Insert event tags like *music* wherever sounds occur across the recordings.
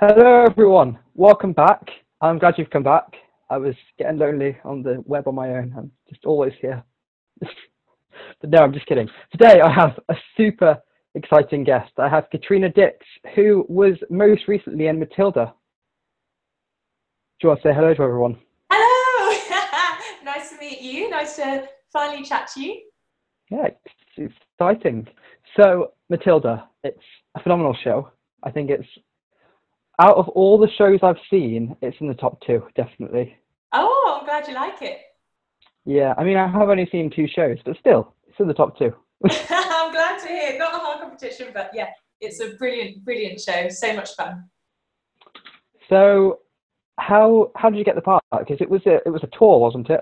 Hello, everyone. Welcome back. I'm glad you've come back. I was getting lonely on the web on my own. I'm just always here. *laughs* but no, I'm just kidding. Today I have a super exciting guest. I have Katrina Dix, who was most recently in Matilda. Do you want to say hello to everyone? Hello! *laughs* nice to meet you. Nice to finally chat to you. Yeah, it's exciting. So, Matilda, it's a phenomenal show. I think it's out of all the shows I've seen, it's in the top two, definitely. Oh, I'm glad you like it. Yeah, I mean, I have only seen two shows, but still, it's in the top two. *laughs* I'm glad to hear. It. Not a hard competition, but yeah, it's a brilliant, brilliant show. So much fun. So, how how did you get the part? Because it was a it was a tour, wasn't it?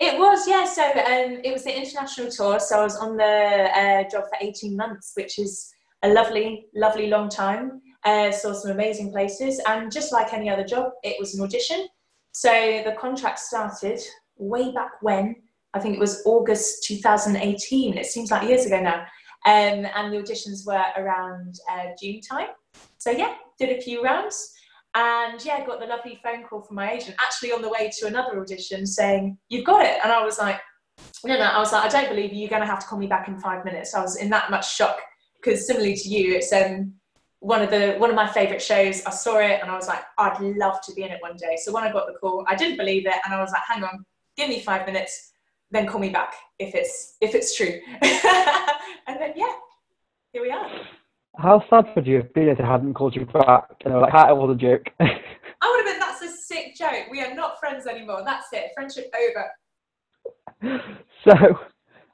It was, yeah. So um, it was the international tour. So I was on the uh, job for 18 months, which is a lovely, lovely long time. Uh, saw some amazing places, and just like any other job, it was an audition. So the contract started way back when. I think it was August 2018. It seems like years ago now. Um, and the auditions were around uh, June time. So yeah, did a few rounds. And yeah, got the lovely phone call from my agent, actually on the way to another audition saying, You've got it. And I was like, No, no, I was like, I don't believe you. You're going to have to call me back in five minutes. I was in that much shock because, similarly to you, it's um, one of the one of my favorite shows. I saw it and I was like, I'd love to be in it one day. So when I got the call, I didn't believe it, and I was like, Hang on, give me five minutes, then call me back if it's if it's true. *laughs* and then yeah, here we are. How sad would you have been if they hadn't called you back? You know, like, that was a joke. *laughs* I would have been, that's a sick joke. We are not friends anymore. That's it. Friendship over. so,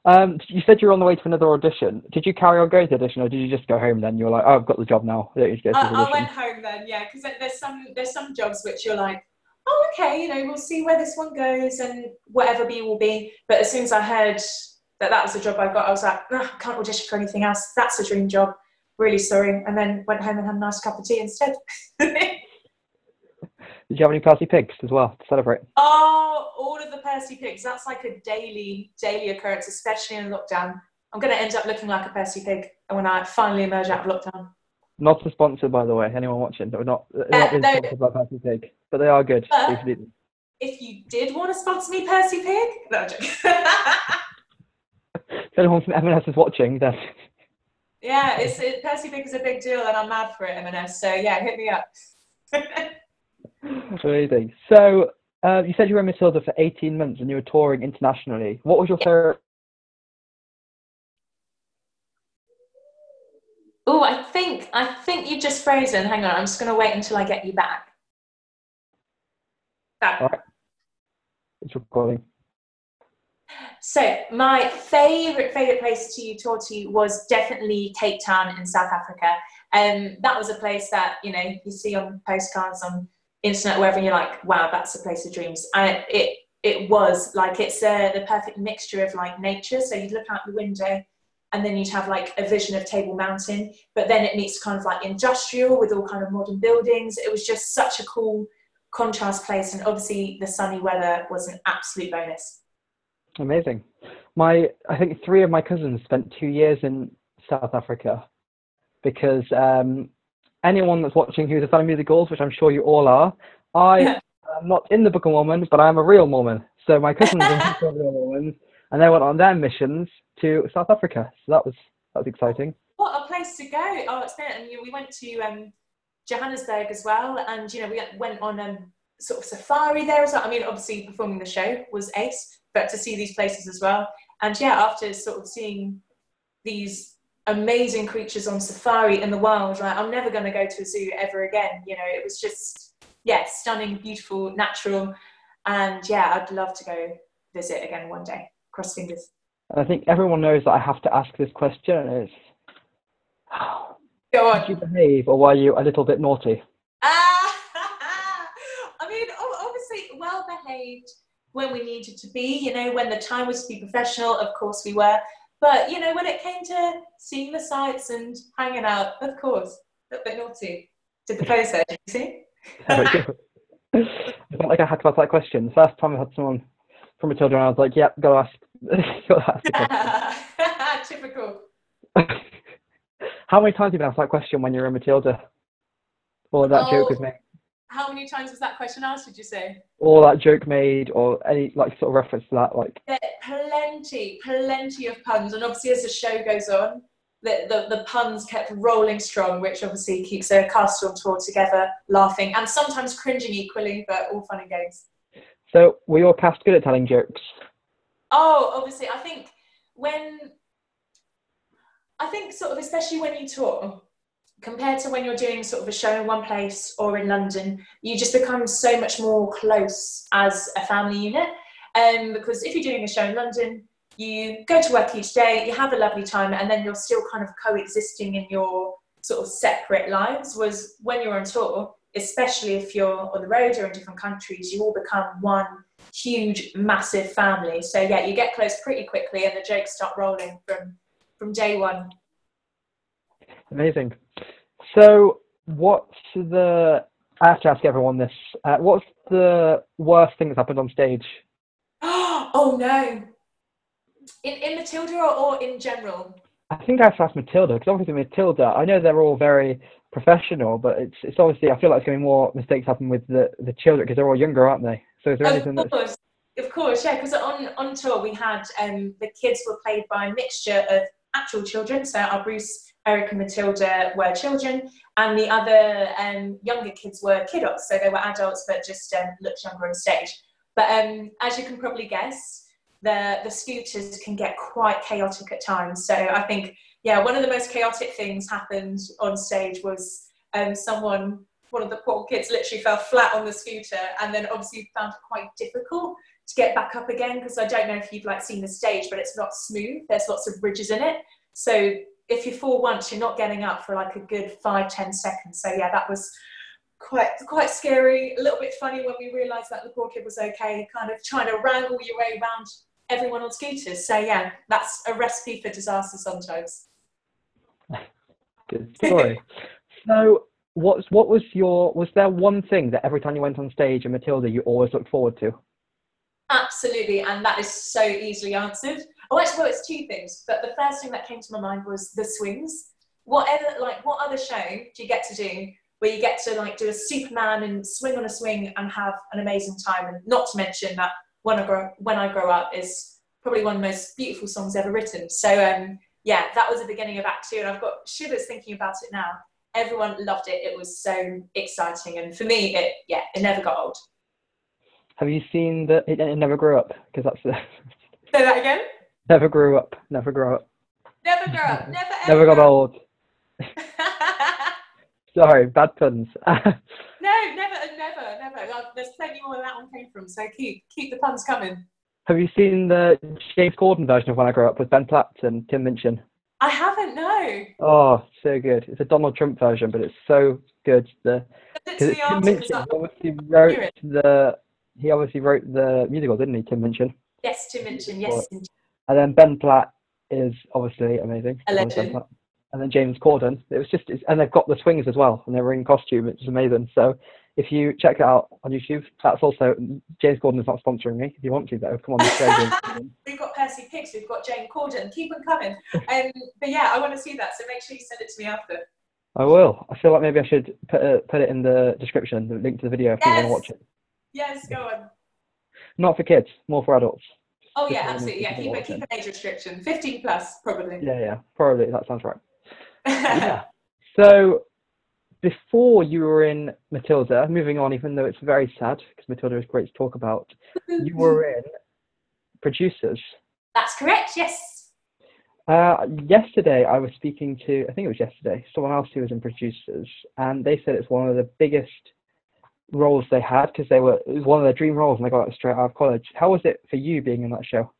um, you said you were on the way to another audition. Did you carry on going to the audition, or did you just go home then? You were like, oh, I've got the job now. I, I, I went home then, yeah, because there's some there's some jobs which you're like, oh, okay, you know, we'll see where this one goes, and whatever be will be. But as soon as I heard that that was the job I got, I was like, oh, I can't audition for anything else. That's a dream job really sorry, and then went home and had a nice cup of tea instead. *laughs* Did you have any Percy pigs as well to celebrate? Oh, all of the Percy pigs. That's like a daily, daily occurrence, especially in lockdown. I'm going to end up looking like a Percy pig when I finally emerge out of lockdown. Not sponsored, by the way. Anyone watching? They're not, they're not uh, no, sponsored by Percy Pig, but they are good. Uh, if you did want to sponsor me, Percy Pig, no, *laughs* if anyone from M&S is watching, then yeah, it's it, Percy Pig is a big deal, and I'm mad for it, M&S. So yeah, hit me up. *laughs* Amazing. So uh, you said you were in Matilda for 18 months and you were touring internationally. What was your favorite? Oh, I think I think you just frozen. Hang on, I'm just going to wait until I get you back. Back. Right. It's recording. So my favorite favorite place to tour to was definitely Cape Town in South Africa. Um, that was a place that you know you see on postcards on internet wherever and you're like, wow, that's a place of dreams. And it it was like it's uh, the perfect mixture of like nature. So you'd look out the window and then you'd have like a vision of Table Mountain, but then it meets kind of like industrial with all kind of modern buildings. It was just such a cool contrast place, and obviously the sunny weather was an absolute bonus. Amazing. My, I think three of my cousins spent two years in South Africa because um, anyone that's watching who's a fan of musicals, which I'm sure you all are, I am not in the Book of Mormon, but I'm a real Mormon. So my cousins are *laughs* real Mormons, and they went on their missions to South Africa. So that was that was exciting. What a place to go! Oh, it's been, and we went to um, Johannesburg as well, and you know we went on a sort of safari there as well. I mean, obviously performing the show was ace, but to see these places as well. And yeah, after sort of seeing these amazing creatures on safari in the wild, like I'm never going to go to a zoo ever again. You know, it was just yeah, stunning, beautiful, natural, and yeah, I'd love to go visit again one day. Cross fingers. I think everyone knows that I have to ask this question. Is *sighs* Go on. Did you behave, or were you a little bit naughty? Ah, *laughs* I mean, obviously well behaved when we needed to be, you know, when the time was to be professional, of course we were. But, you know, when it came to seeing the sights and hanging out, of course, a little bit naughty. Did the pose there, did you see? I *laughs* felt like I had to ask that question. The first time I had someone from a children, I was like, yep, go ask. *laughs* go ask *laughs* Typical. How many times have you been asked that question when you were in Matilda? or that Oh. joke was made, How many times was that question asked? Did you say? or that joke made, or any like sort of reference to that? Like, There plenty, plenty of puns, and obviously as the show goes on, the, the, the puns kept rolling strong, which obviously keeps a cast on tour together, laughing and sometimes cringing equally, but all fun and games. so were your cast good at telling jokes? Oh, obviously, I think when I think sort of especially when you tour, compared to when you're doing sort of a show in one place or in London, you just become so much more close as a family unit. Um, because if you're doing a show in London, you go to work each day, you have a lovely time, and then you're still kind of coexisting in your sort of separate lives. Was when you're on tour, especially if you're on the road or in different countries, you all become one huge, massive family. So yeah, you get close pretty quickly, and the jokes start rolling from from day one. Amazing. So, what's the? I have to ask everyone this. Uh, what's the worst thing that's happened on stage? *gasps* oh no! In in Matilda or, or in general? I think I have to ask Matilda because obviously Matilda. I know they're all very professional, but it's it's obviously I feel like it's going to be more mistakes happen with the the children because they're all younger, aren't they? So is there anything Of that's course, of course, yeah. Because on on tour we had um, the kids were played by a mixture of actual children. So our Bruce, Eric, and Matilda were children, and the other um, younger kids were kiddos. So they were adults, but just um, looked younger on stage. But um, as you can probably guess, the the scooters can get quite chaotic at times. So I think yeah, one of the most chaotic things happened on stage was um, someone one of the poor kids literally fell flat on the scooter and then obviously found it quite difficult to get back up again because I don't know if you've like seen the stage but it's not smooth there's lots of ridges in it so if you fall once you're not getting up for like a good five ten seconds so yeah that was quite quite scary a little bit funny when we realized that the poor kid was okay kind of trying to wrangle your way around everyone on scooters so yeah that's a recipe for disaster sometimes good story? *laughs* so, what's what was your? Was there one thing that every time you went on stage in Matilda you always looked forward to? Absolutely, and that is so easily answered. Oh, actually, well, it's two things. But the first thing that came to my mind was the swings. Whatever, like, what other show do you get to do where you get to like do a Superman and swing on a swing and have an amazing time? And not to mention that when I grow when I grow up is probably one of the most beautiful songs ever written. So um, yeah, that was the beginning of Act Two, and I've got shivers thinking about it now. Everyone loved it. It was so exciting, and for me, it yeah, it never got old. Have you seen the? It, it never grew up because that's the Say that again. Never grew up, never grew up, Never grow up. Never *laughs* never got old. *laughs* Sorry, bad puns. *laughs* no, never, never, never. There's plenty more where that one came from. So keep keep the puns coming. Have you seen the James Corden version of When I Grow Up with Ben Platt and Tim Minchin? I haven't. No. Oh, so good. It's a Donald Trump version, but it's so good. The it because to it's the Tim. Minchin. He obviously wrote the he obviously wrote the musical, didn't he? Tim Minchin. Yes, to mention. Yes. And then Ben Platt is obviously amazing. A I love Ben legend. Platt. And then James Corden. It was just, it's, and they've got the swings as well, and they're in costume. It's amazing. So if you check it out on YouTube, that's also James Corden is not sponsoring me. If you want to, though, come on the show. James *laughs* Corden. We've got Percy Pigs. We've got Jane Corden. Keep them coming. Um, but yeah, I want to see that. So make sure you send it to me after. I will. I feel like maybe I should put it, put it in the description, the link to the video if you want to watch it. Yes, go on. Not for kids, more for adults. Oh yeah, absolutely. Yeah, keep it. Keep an age restriction. 15 plus, probably. Yeah, yeah, probably that sounds right. *laughs* yeah. So before you were in Matilda, moving on, even though it's very sad because Matilda is great to talk about, *laughs* you were in producers. That's correct. Yes. Uh, yesterday, I was speaking to, I think it was yesterday, someone else who was in producers, and they said it's one of the biggest roles they had because they were, it was one of their dream roles and they got it straight out of college. How was it for you being in that show?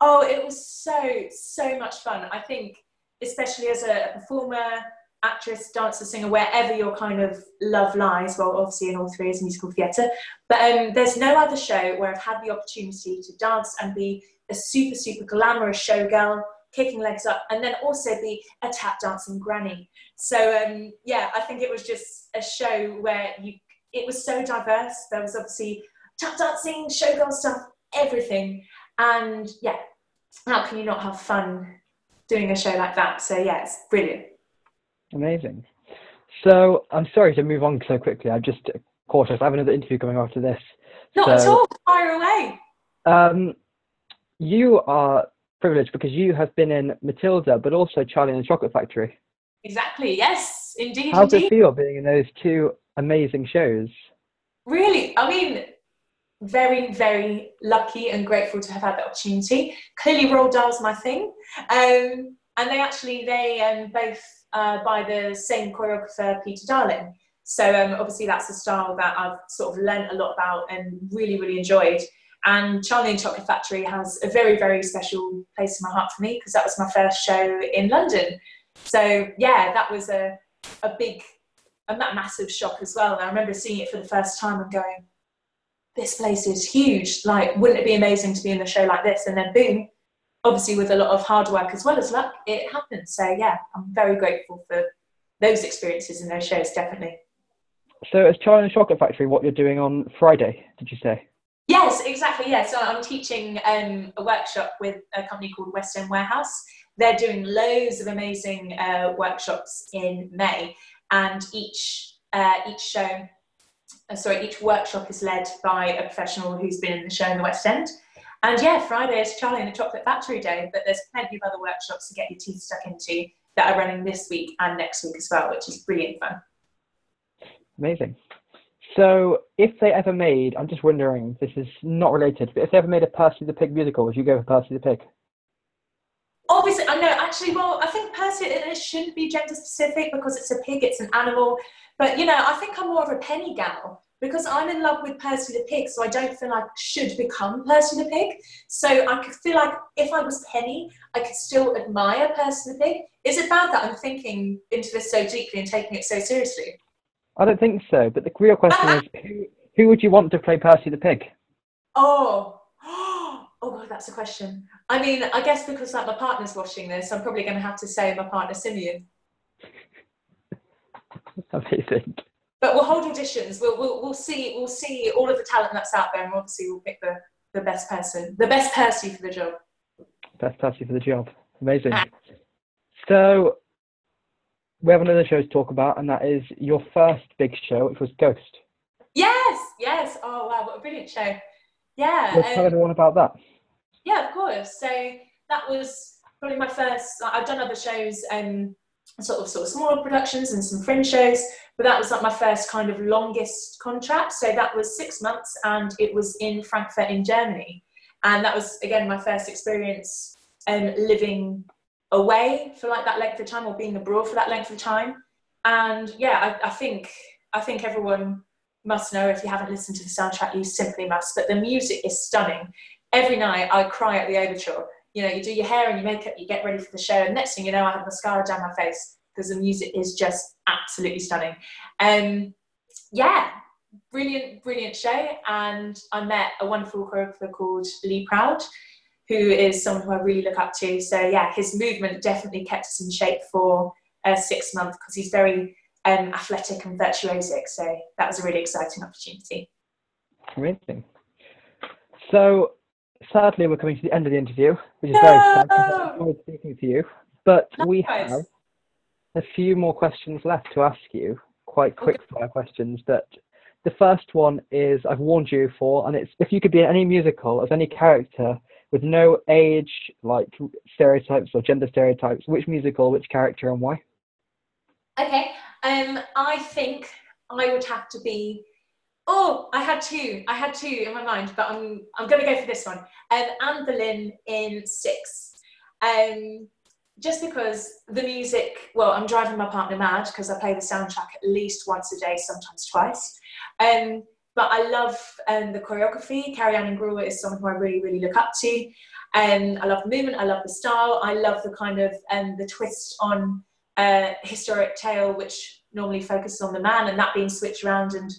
Oh, it was so, so much fun. I think, especially as a, performer, actress, dancer, singer, wherever your kind of love lies, well, obviously in all three is musical theatre, but um, there's no other show where I've had the opportunity to dance and be a super, super glamorous showgirl, kicking legs up, and then also be a tap dancing granny. So, um, yeah, I think it was just a show where you, it was so diverse. There was obviously tap dancing, showgirl stuff, everything. And yeah, how can you not have fun doing a show like that? So yeah, it's brilliant. Amazing. So I'm sorry to move on so quickly. I'm just cautious. I have another interview coming after this. Not so, at all. Fire away. Um, you are privileged because you have been in Matilda, but also Charlie and the Chocolate Factory. Exactly. Yes, indeed. How does it feel being in those two amazing shows? Really, I mean, very, very lucky and grateful to have had the opportunity. Clearly, Roald Dahl's my thing, um, and they actually they um, both uh, by the same choreographer, Peter Darling. So um, obviously, that's a style that I've sort of learned a lot about and really, really enjoyed. And Charlie and Chocolate Factory has a very, very special place in my heart for me because that was my first show in London. So yeah, that was a a big, a massive shock as well. And I remember seeing it for the first time and going, this place is huge. Like, wouldn't it be amazing to be in a show like this? And then boom, obviously with a lot of hard work as well as luck, it happened. So yeah, I'm very grateful for those experiences and those shows, definitely. So Charlie and the Chocolate Factory what you're doing on Friday, did you say? Yes, exactly. Yeah, so I'm teaching um, a workshop with a company called West End Warehouse. They're doing loads of amazing uh, workshops in May, and each uh, each show, uh, sorry, each workshop is led by a professional who's been in the show in the West End. And yeah, Friday is Charlie and the Chocolate Factory Day, but there's plenty of other workshops to get your teeth stuck into that are running this week and next week as well, which is brilliant fun. Amazing. So, if they ever made, I'm just wondering, this is not related, but if they ever made a Percy the Pig musical, would you go for Percy the Pig? Obviously, I know. Actually, well, I think Percy it shouldn't be gender specific because it's a pig, it's an animal. But you know, I think I'm more of a penny gal because I'm in love with Percy the pig, so I don't feel like I should become Percy the pig. So I could feel like if I was Penny, I could still admire Percy the pig. Is it bad that I'm thinking into this so deeply and taking it so seriously? I don't think so. But the real question uh-huh. is, who, who would you want to play Percy the Pig? Oh, oh God, that's a question. I mean, I guess because like my partner's watching this, I'm probably going to have to say my partner Simeon. *laughs* Amazing. But we'll hold auditions. We'll, we'll, we'll see we'll see all of the talent that's out there, and obviously we'll pick the, the best person, the best person for the job. Best person for the job. Amazing. So we have another show to talk about, and that is your first big show, which was Ghost. Yes, yes. Oh wow, what a brilliant show. Yeah. Tell um, everyone about that. Yeah, of course. So that was probably my first. I've done other shows, um, sort of sort of smaller productions and some fringe shows, but that was like my first kind of longest contract. So that was six months, and it was in Frankfurt in Germany, and that was again my first experience um, living away for like that length of time or being abroad for that length of time. And yeah, I, I think I think everyone must know if you haven't listened to the soundtrack, you simply must. But the music is stunning. Every night I cry at the overture. You know, you do your hair and your makeup, you get ready for the show, and next thing you know, I have mascara down my face because the music is just absolutely stunning. Um, yeah, brilliant, brilliant show. And I met a wonderful choreographer called Lee Proud, who is someone who I really look up to. So yeah, his movement definitely kept us in shape for uh, six months because he's very um, athletic and virtuosic. So that was a really exciting opportunity. Amazing. So sadly, we're coming to the end of the interview, which is very sad. I No! enjoyed speaking to you, but we Likewise. have a few more questions left to ask you. Quite quick fire questions, but the first one is I've warned you for, and it's if you could be in any musical as any character with no age, like stereotypes or gender stereotypes, which musical, which character, and why? Okay, um, I think I would have to be. Oh, I had two. I had two in my mind, but I'm I'm going to go for this one. Um, Anne Boleyn in Six. Um, just because the music. Well, I'm driving my partner mad because I play the soundtrack at least once a day, sometimes twice. Um, but I love um, the choreography. Carrie Ann Ingrouille is someone who I really, really look up to. Um, I love the movement. I love the style. I love the kind of um, the twist on historic tale, which normally focuses on the man, and that being switched around and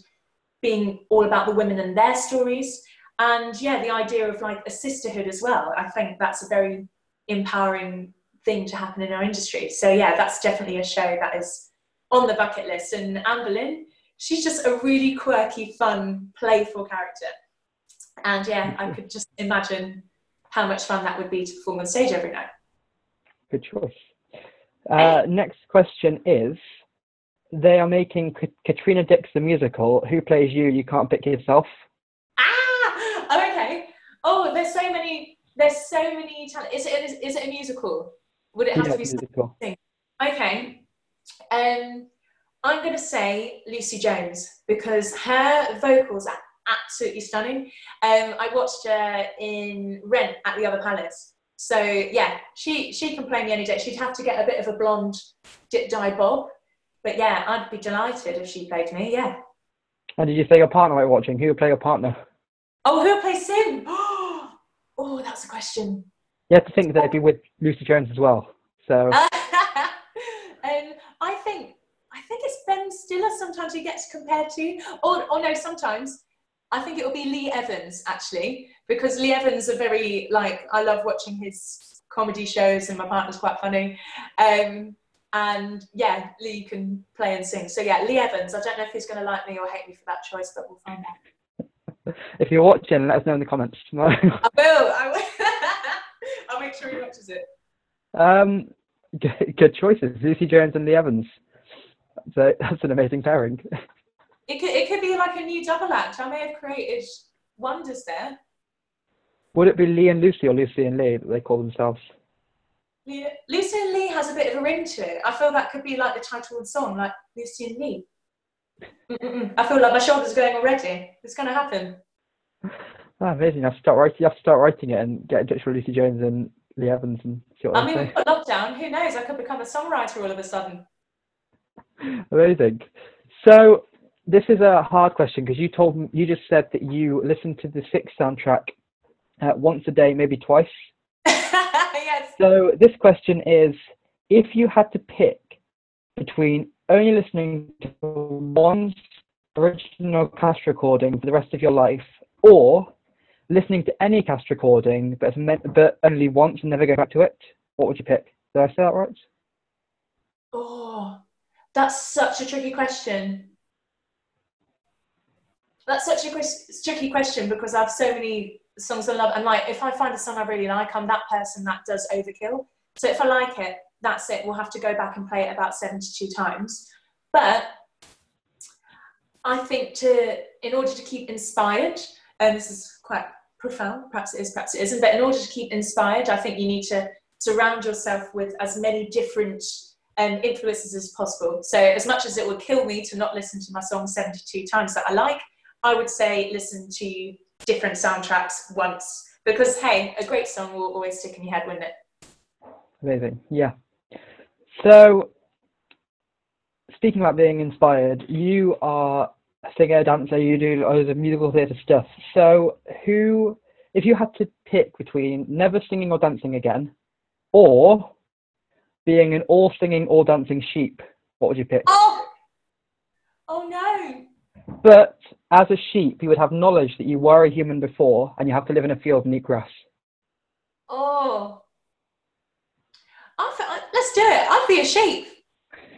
being all about the women and their stories. And yeah, the idea of like a sisterhood as well. I think that's a very empowering thing to happen in our industry. So yeah, that's definitely a show that is on the bucket list. And Anne Boleyn, she's just a really quirky, fun, playful character. And yeah, I could just imagine how much fun that would be to perform on stage every night. Good choice. Uh, next question is they are making K- Katrina Dix the musical. Who plays you? You can't pick yourself. Ah, oh, okay. Oh, there's so many. There's so many talent. Is it is, is it a musical? Would it have Yeah, to be musical. Okay. Um, I'm going to say Lucy Jones because her vocals are absolutely stunning. Um, I watched her in Rent at the Other Palace. So yeah, she she can play me any day. She'd have to get a bit of a blonde dip dye bob, but yeah, I'd be delighted if she played me. Yeah. And did you say your partner like watching? Who would play your partner? Oh, who plays Sim? *gasps* Oh, that's a question. You have to think that it'd be with Lucy Jones as well. So *laughs* um, I think I think it's Ben Stiller sometimes he gets compared to, or or no, sometimes I think it will be Lee Evans actually because Lee Evans are very like I love watching his comedy shows and my partner's quite funny. Um, and yeah, Lee can play and sing. So yeah, Lee Evans. I don't know if he's going to like me or hate me for that choice, but we'll find out. *laughs* if you're watching, let us know in the comments. *laughs* I will. I will. *laughs* I'll make sure he watches it. um, good, good choices, Lucy Jones and Lee Evans. So that's an amazing pairing. It could, it could be like a new double act. I may have created wonders there. Would it be Lee and Lucy or Lucy and Lee that they call themselves? Lee- Lucy and Lee has a bit of a ring to it. I feel that could be like the title of the song, like Lucy and Lee. Mm-mm-mm. I feel like my shoulders are going already. It's going to happen. Ah, amazing. You have to start writing. You have to start writing it and get in touch with Lucy Jones and Lee Evans and see what I mean, we've got lockdown. Who knows? I could become a songwriter all of a sudden. *laughs* Amazing. So this is a hard question because you told you just said that you listen to the Six soundtrack uh, once a day, maybe twice. *laughs* yes. So this question is: if you had to pick between only listening to one original cast recording for the rest of your life, or listening to any cast recording but, meant, but only once and never go back to it, what would you pick? Did I say that right? Oh, that's such a tricky question. That's such a tricky question because I have so many songs I love, and like if I find a song I really like, I'm that person that does overkill. So if I like it, that's it. We'll have to go back and play it about 72 times. But I think to, in order to keep inspired, and this is quite profound, perhaps it is, perhaps it isn't, but in order to keep inspired, I think you need to surround yourself with as many different um, influences as possible. So, as much as it would kill me to not listen to my song 72 times that I like, I would say listen to different soundtracks once because, hey, a great song will always stick in your head, wouldn't it? Amazing. Yeah. So, speaking about being inspired, you are a singer, dancer, you do loads of musical theatre stuff. So, who, if you had to pick between never singing or dancing again, or being an all singing, all dancing sheep, what would you pick? Oh! Oh no! But as a sheep, you would have knowledge that you were a human before, and you have to live in a field and eat grass. Oh. I let's do it. I'd be a sheep.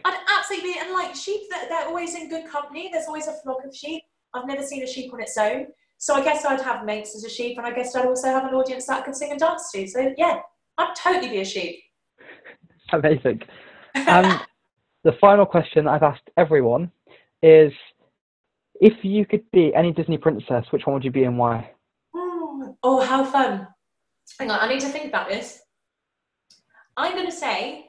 I'd absolutely be, and like sheep, they're, they're always in good company. There's always a flock of sheep. I've never seen a sheep on its own. So I guess I'd have mates as a sheep, and I guess I'd also have an audience that I could sing and dance to. So yeah, I'd totally be a sheep. *laughs* Amazing. Um, and *laughs* the final question I've asked everyone is if you could be any Disney princess, which one would you be and why? Oh, how fun. Hang on, I need to think about this. I'm going to say,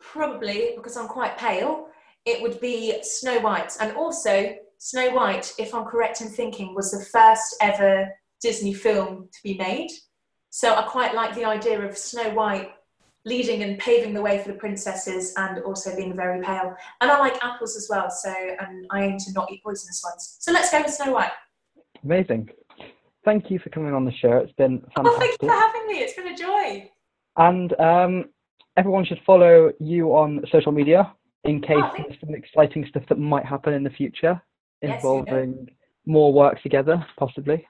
probably because I'm quite pale, it would be Snow White. And also, Snow White, if I'm correct in thinking, was the first ever Disney film to be made. So I quite like the idea of Snow White leading and paving the way for the princesses and also being very pale. And I like apples as well, so and I aim to not eat poisonous ones. So let's go with Snow White. Amazing. Thank you for coming on the show. It's been Oh, thank you for having me. It's been a joy. And um, everyone should follow you on social media in case Oh, there's some exciting stuff that might happen in the future Yes, you know. involving more work together, possibly.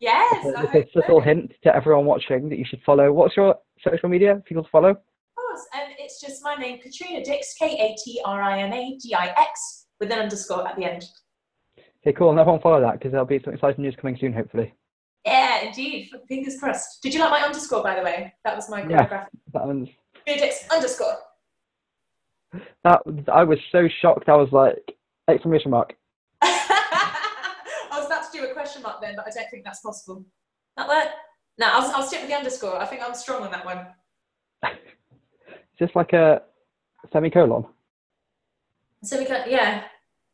Yes, So I this hope is a little hint to everyone watching that you should follow. What's your social media? People to follow? Of course. And it's just my name, Katrina Dix, K A T R I N A D I X, with an underscore at the end. Okay, cool. And everyone follow that because there'll be some exciting news coming soon, hopefully. Yeah, indeed. Fingers crossed. Did you like my underscore, by the way? That was my Yeah. That one's Dix underscore. That I was so shocked. I was like exclamation mark. I was about to do a but I don't think that's possible. Not that. No, I'll, I'll stick with the underscore. I think I'm strong on that one. It's just like a semicolon. Can, yeah.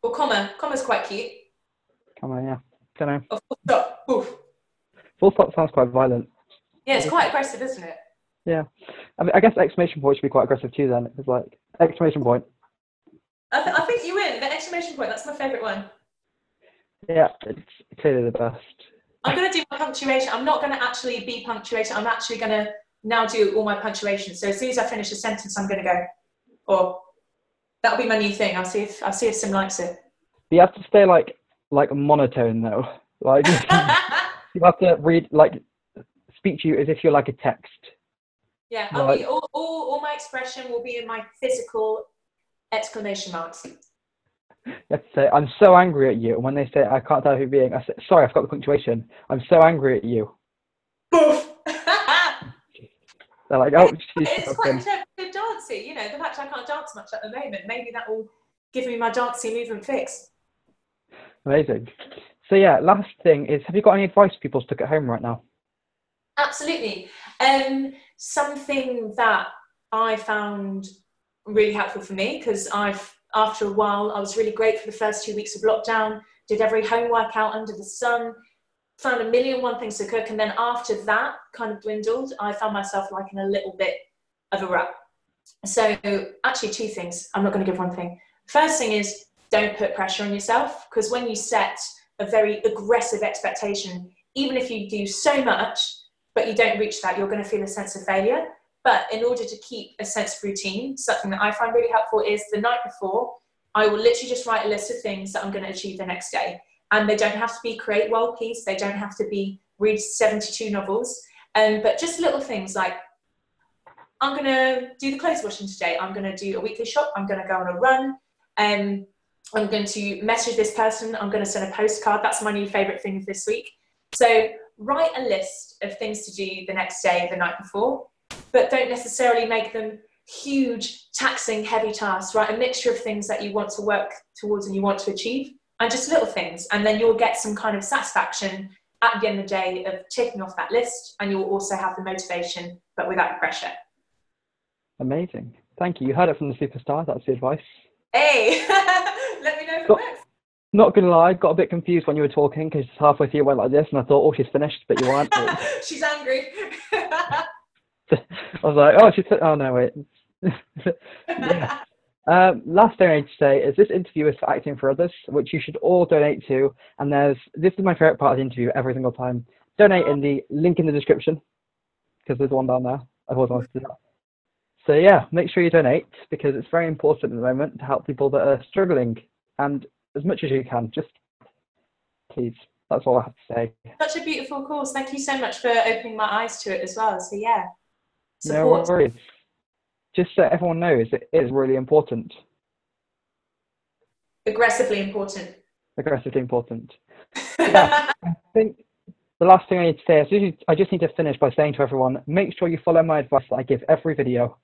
Or comma. Comma's quite cute. Comma, yeah. Don't know. Oh, full stop. Oof. Full stop sounds quite violent. Yeah, it's quite aggressive, isn't it? Yeah. I, mean, I guess exclamation point should be quite aggressive too. Then it's like exclamation point. I, th- I think you win. The exclamation point. That's my favourite one. Yeah, it's clearly the best. I'm going to do my punctuation. I'm not going to actually be punctuated. I'm actually going to now do all my punctuation. So as soon as I finish a sentence, I'm going to go. Or that'll be my new thing. I'll see if I'll see if Sim likes it. You have to stay like like monotone though. Like *laughs* you have to read like speak to you as if you're like a text. yeah, be, all, all, all my expression will be in my physical exclamation marks. You have to say, "I'm so angry at you." And when they say, "I can't tell who being," I say, "Sorry, I forgot the punctuation. I'm so angry at you." Boof! *laughs* *laughs* They're like, "Oh, she's it's quite broken." clever good dancing. You know, the fact I can't dance much at the moment, maybe that will give me my dancing movement fix. amazing." So yeah, last thing is, have you got any advice for people stuck at home right now? Absolutely. Um, something that I found really helpful for me because I've, after a while, I was really great for the first two weeks of lockdown, did every home workout under the sun, found a million one things to cook. And then after that kind of dwindled, I found myself like in a little bit of a rut. So, actually, two things. I'm not going to give one thing. First thing is don't put pressure on yourself because when you set a very aggressive expectation, even if you do so much, but you don't reach that, you're going to feel a sense of failure. But in order to keep a sense of routine, something that I find really helpful is the night before, I will literally just write a list of things that I'm going to achieve the next day. And they don't have to be create world peace, they don't have to be read 72 novels, um, but just little things like I'm going to do the clothes washing today, I'm going to do a weekly shop, I'm going to go on a run, um, I'm going to message this person, I'm going to send a postcard. That's my new favorite thing of this week. So write a list of things to do the next day, the night before, but don't necessarily make them huge, taxing, heavy tasks. right? a mixture of things that you want to work towards and you want to achieve, and just little things. And then you'll get some kind of satisfaction at the end of the day of ticking off that list, and you'll also have the motivation, but without pressure. Amazing. Thank you. You heard it from the superstar. That's the advice. Hey, *laughs* let me know if it works. Not gonna lie, got a bit confused when you were talking because halfway through you went like this, and I thought, "Oh, she's finished," but you weren't. *laughs* She's angry. *laughs* *laughs* was like, "Oh, she's." Oh no, wait. *laughs* Yeah. Um, last thing I need to say is this interview is for acting for others, which you should all donate to. And there's this is my favorite part of the interview every single time. Donate in the link in the description because there's one down there. I've always wanted to do that. So yeah, make sure you donate because it's very important at the moment to help people that are struggling. And as much as you can, just please. That's all I have to say. Such a beautiful course. Thank you so much for opening my eyes to it as well. So yeah, No worries. Just so everyone knows, it is really important, Aggressively important. aggressively important. *laughs* I think the last thing I need to say is I just need to finish by saying to everyone, make sure you follow my advice that I give every video.